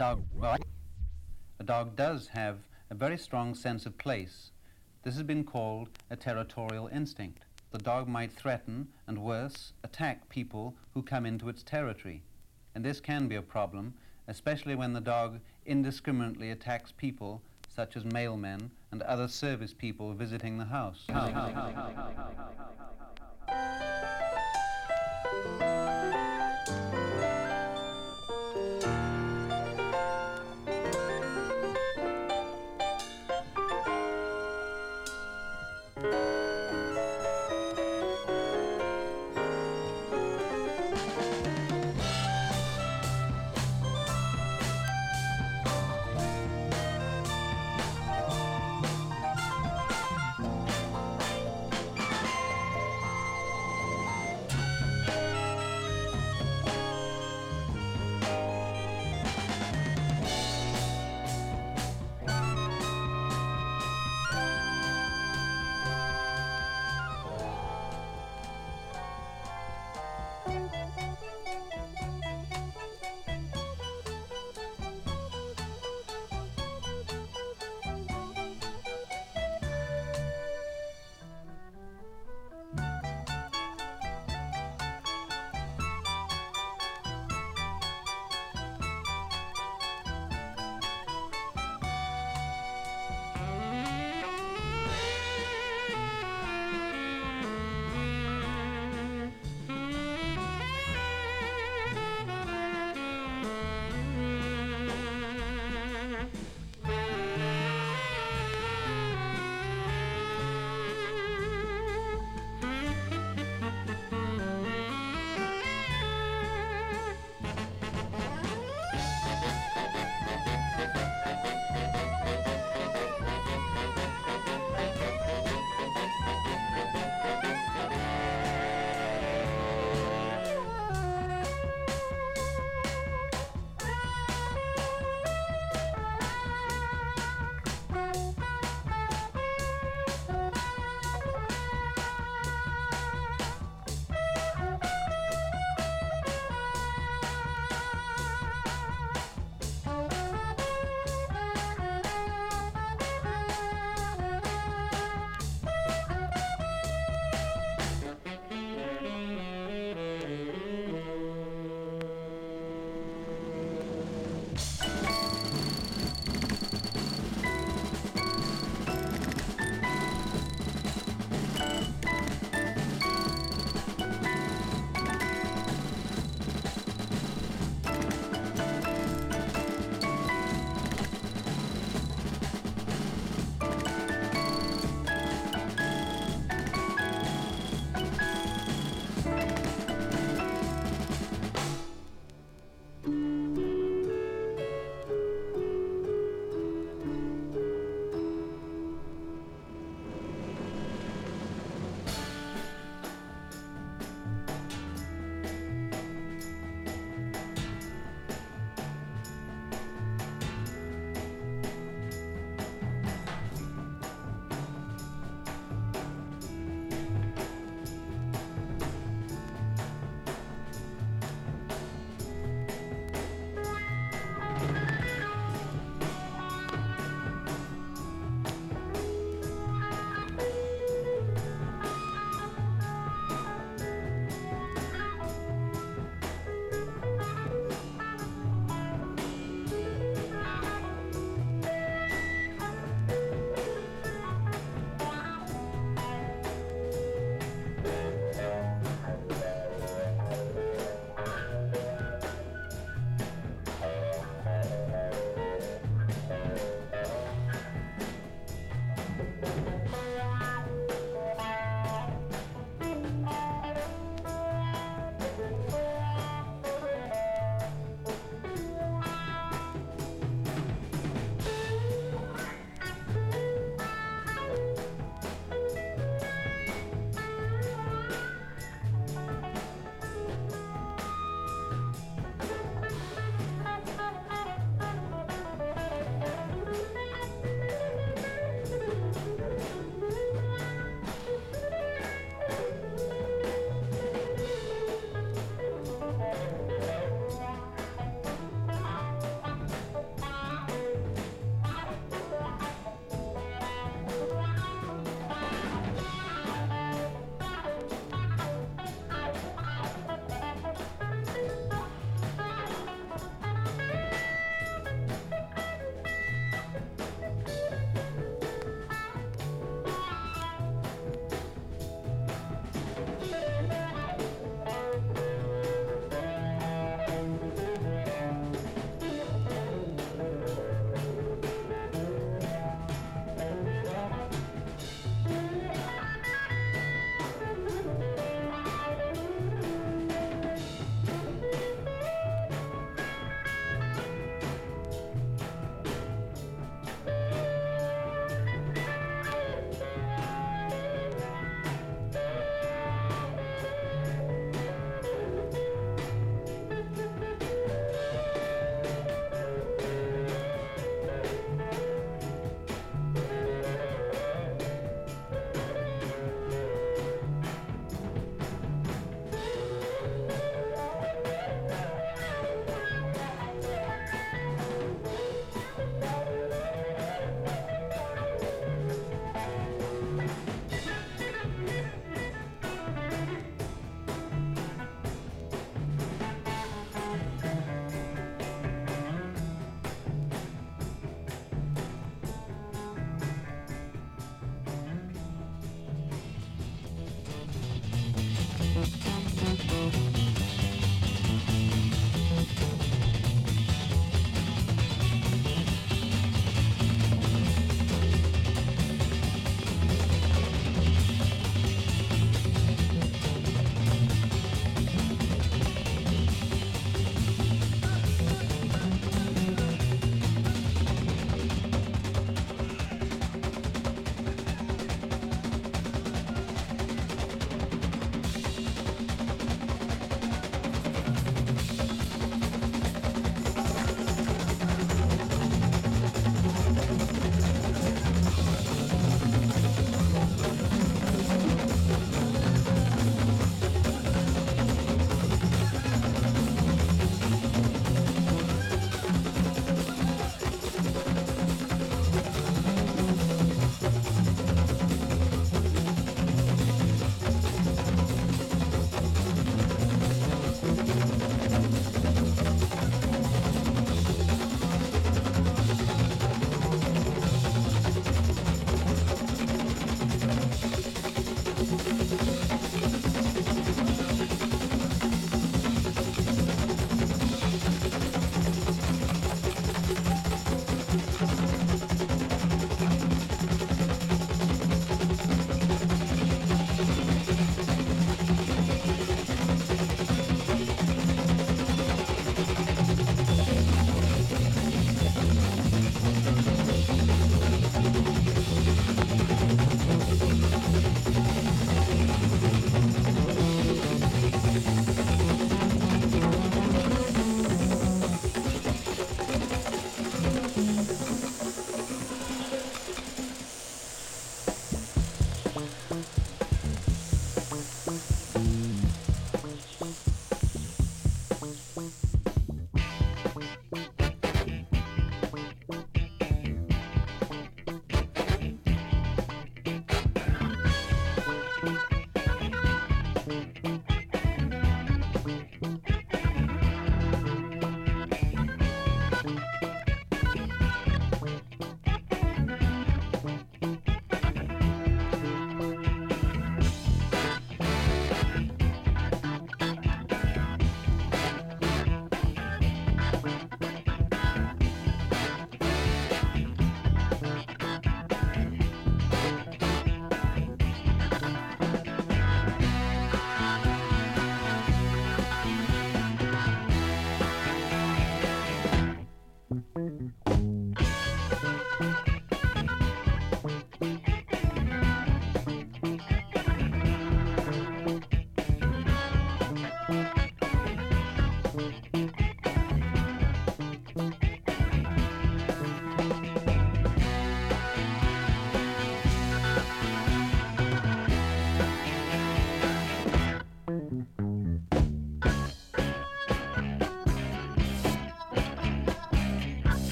dog. A dog does have a very strong sense of place. This has been called a territorial instinct. The dog might threaten and worse, attack people who come into its territory. And this can be a problem, especially when the dog indiscriminately attacks people such as mailmen and other service people visiting the house.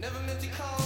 Never meant to call.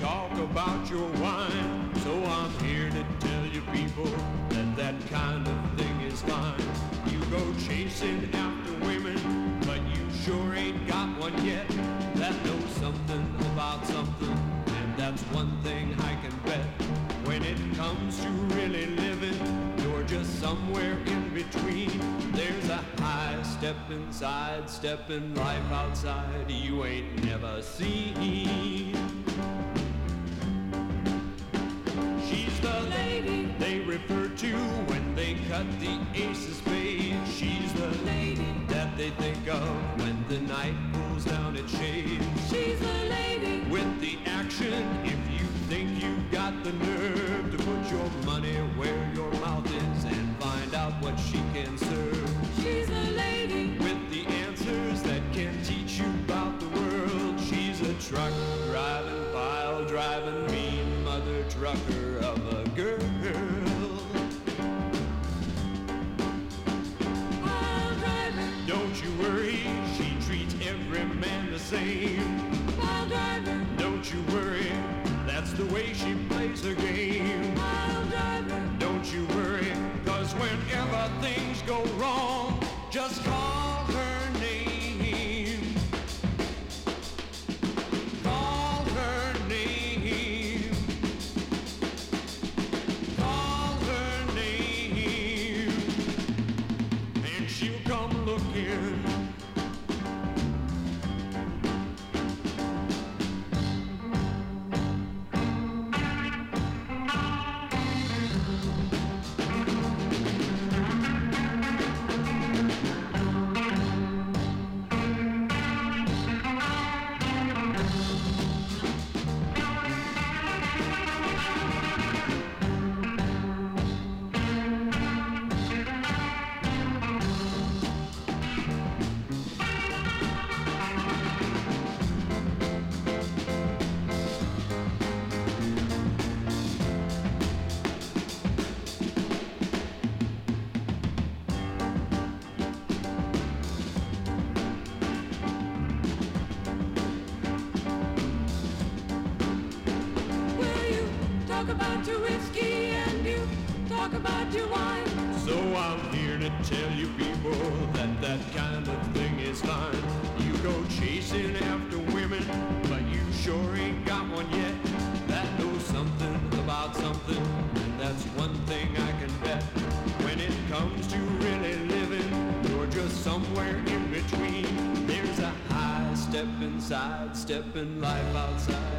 talk about your wine. So I'm here to tell you people that that kind of thing is fine. You go chasing after women, but you sure ain't got one yet. That knows something about something, and that's one thing I can bet. When it comes to really living, you're just somewhere in between. There's a high step inside, step in life outside you ain't never seen. about your wine. So I'm here to tell you people that that kind of thing is fine. You go chasing after women, but you sure ain't got one yet. That knows something about something, and that's one thing I can bet. When it comes to really living, you're just somewhere in between. There's a high step inside, step in life outside.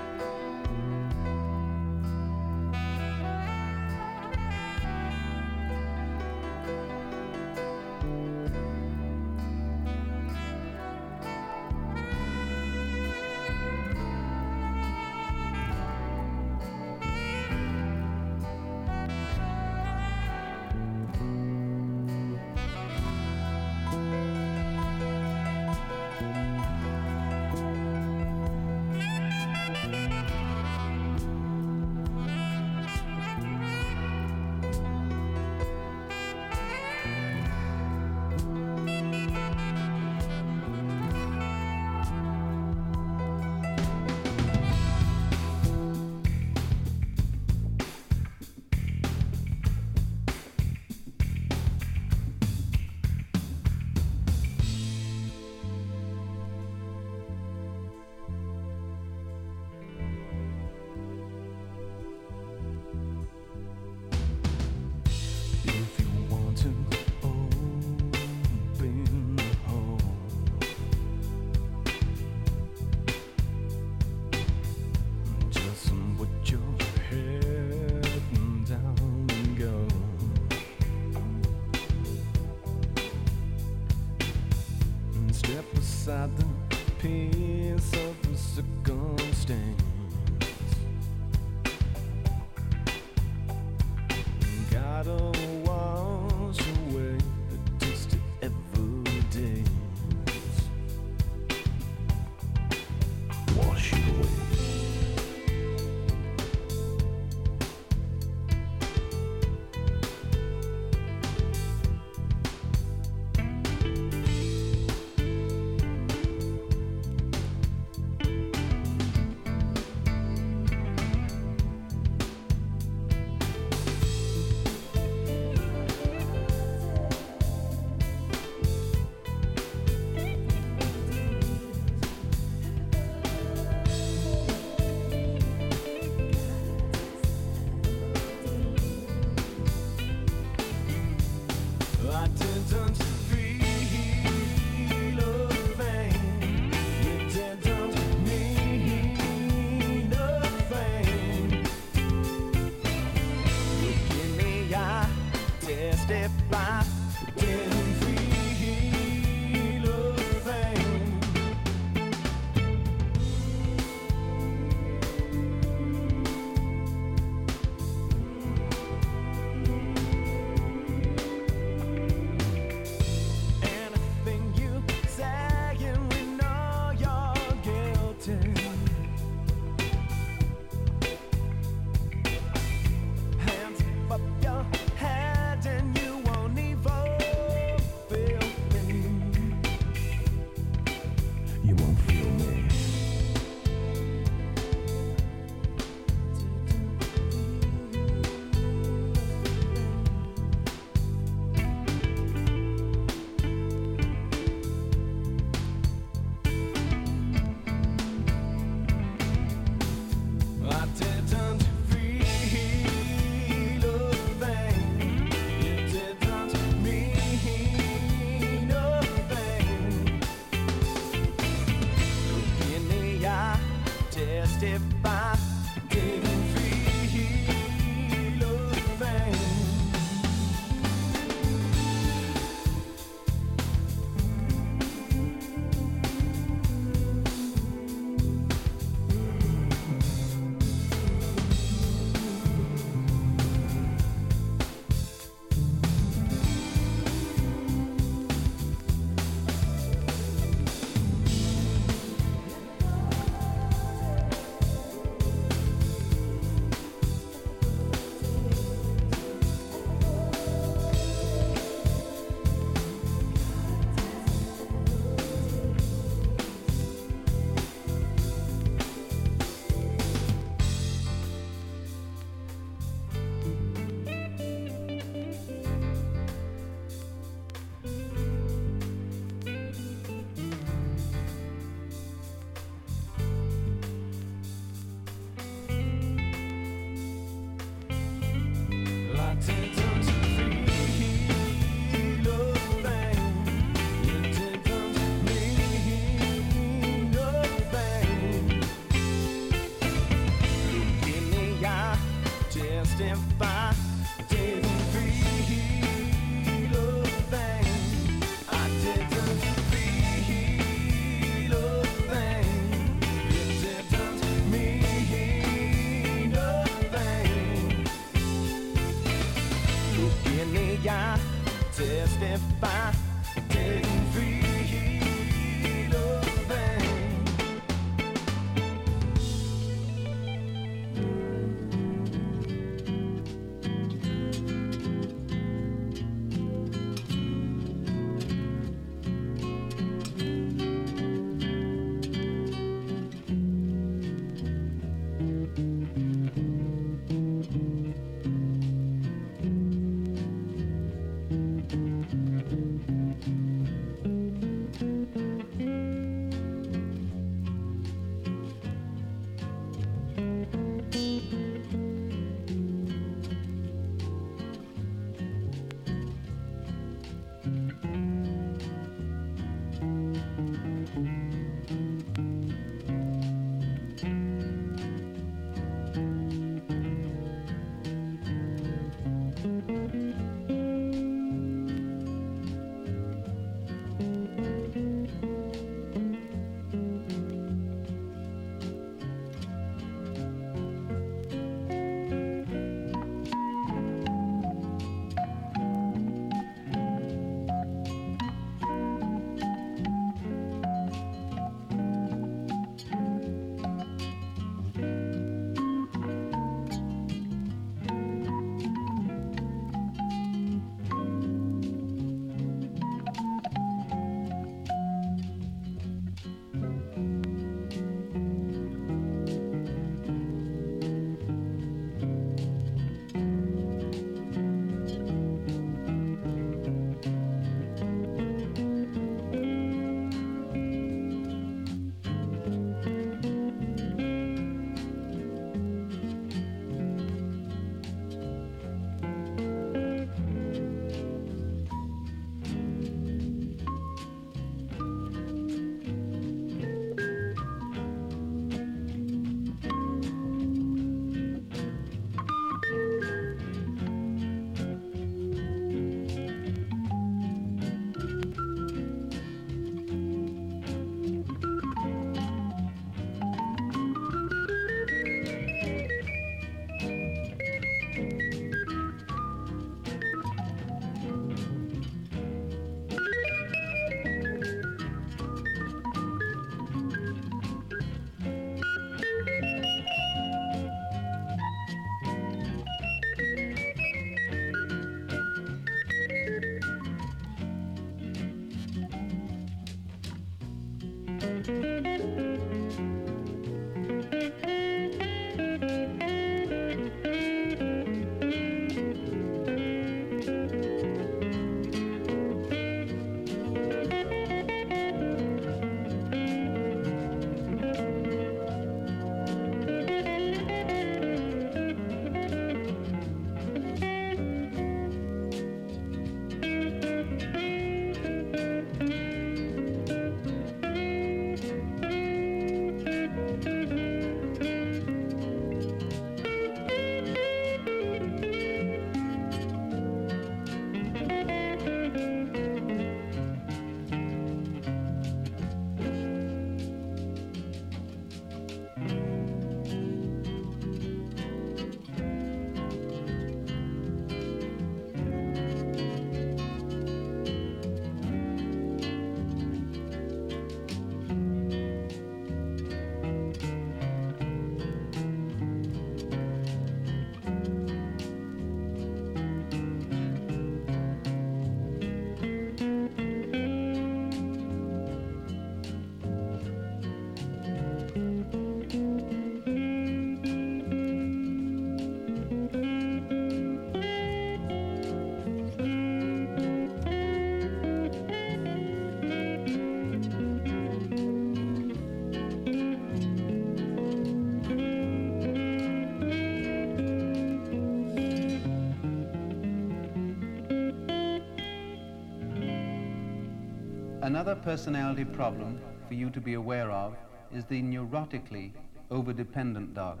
Another personality problem for you to be aware of is the neurotically overdependent dog.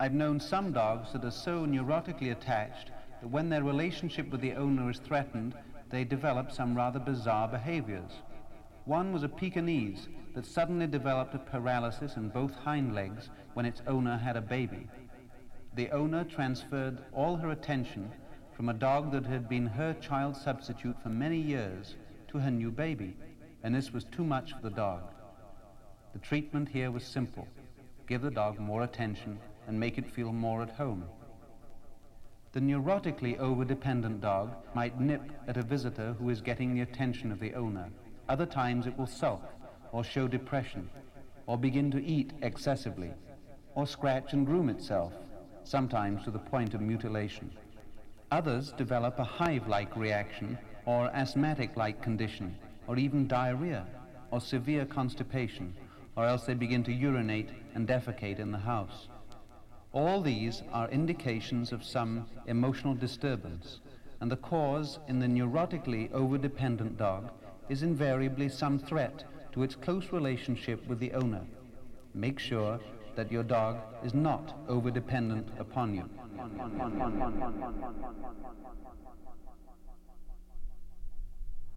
I've known some dogs that are so neurotically attached that when their relationship with the owner is threatened, they develop some rather bizarre behaviors. One was a Pekingese that suddenly developed a paralysis in both hind legs when its owner had a baby. The owner transferred all her attention from a dog that had been her child substitute for many years to her new baby, and this was too much for the dog. The treatment here was simple. Give the dog more attention and make it feel more at home. The neurotically overdependent dog might nip at a visitor who is getting the attention of the owner. Other times it will sulk or show depression or begin to eat excessively or scratch and groom itself, sometimes to the point of mutilation. Others develop a hive-like reaction or asthmatic-like condition or even diarrhea or severe constipation or else they begin to urinate and defecate in the house. All these are indications of some emotional disturbance, and the cause in the neurotically overdependent dog is invariably some threat to its close relationship with the owner. Make sure that your dog is not overdependent upon you.